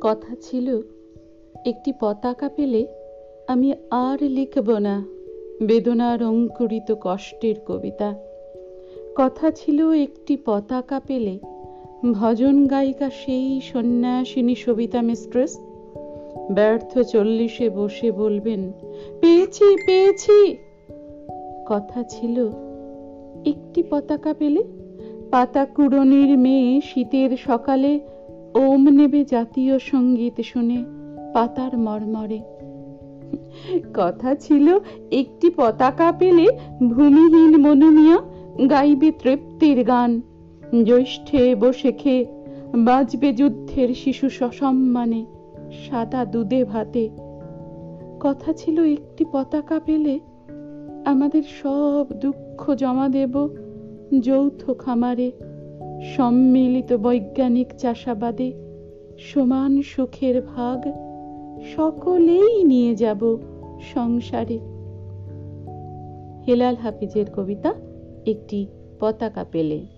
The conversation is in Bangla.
কথা ছিল, একটি পতাকা পেলে আমি আর লিখব না। বেদনার অঙ্কুরিত কষ্টের কবিতা। কথা ছিল, একটি পতাকা পেলে ভজন গায়িকা সেই সন্ন্যাসিনী সবিতা মিস্ট্রেস ব্যর্থ চল্লিশে বসে বলবেন, পেয়েছি পেয়েছি। কথা ছিল, একটি পতাকা পেলে পাতা কুড়নির মেয়ে শীতের সকালে ওম নেবে জাতীয় সংগীত শুনে পাতার মর্মরে। কথা ছিল, একটি পতাকা পেলে ভূমিহীন মনুমিয়া গাইবে তৃপ্তির গান। জ্যৈষ্ঠে বসে খেয়ে বাজবে যুদ্ধের শিশু সসম্মানে সাদা দুধে ভাতে। কথা ছিল, একটি পতাকা পেলে আমাদের সব দুঃখ জমা দেব যৌথ খামারে। সম্মিলিত বৈজ্ঞানিক চাষাবাদে সমান সুখের ভাগ সকলেই নিয়ে যাব সংসারে। হেলাল হাফিজের কবিতা একটি পতাকা পেলে।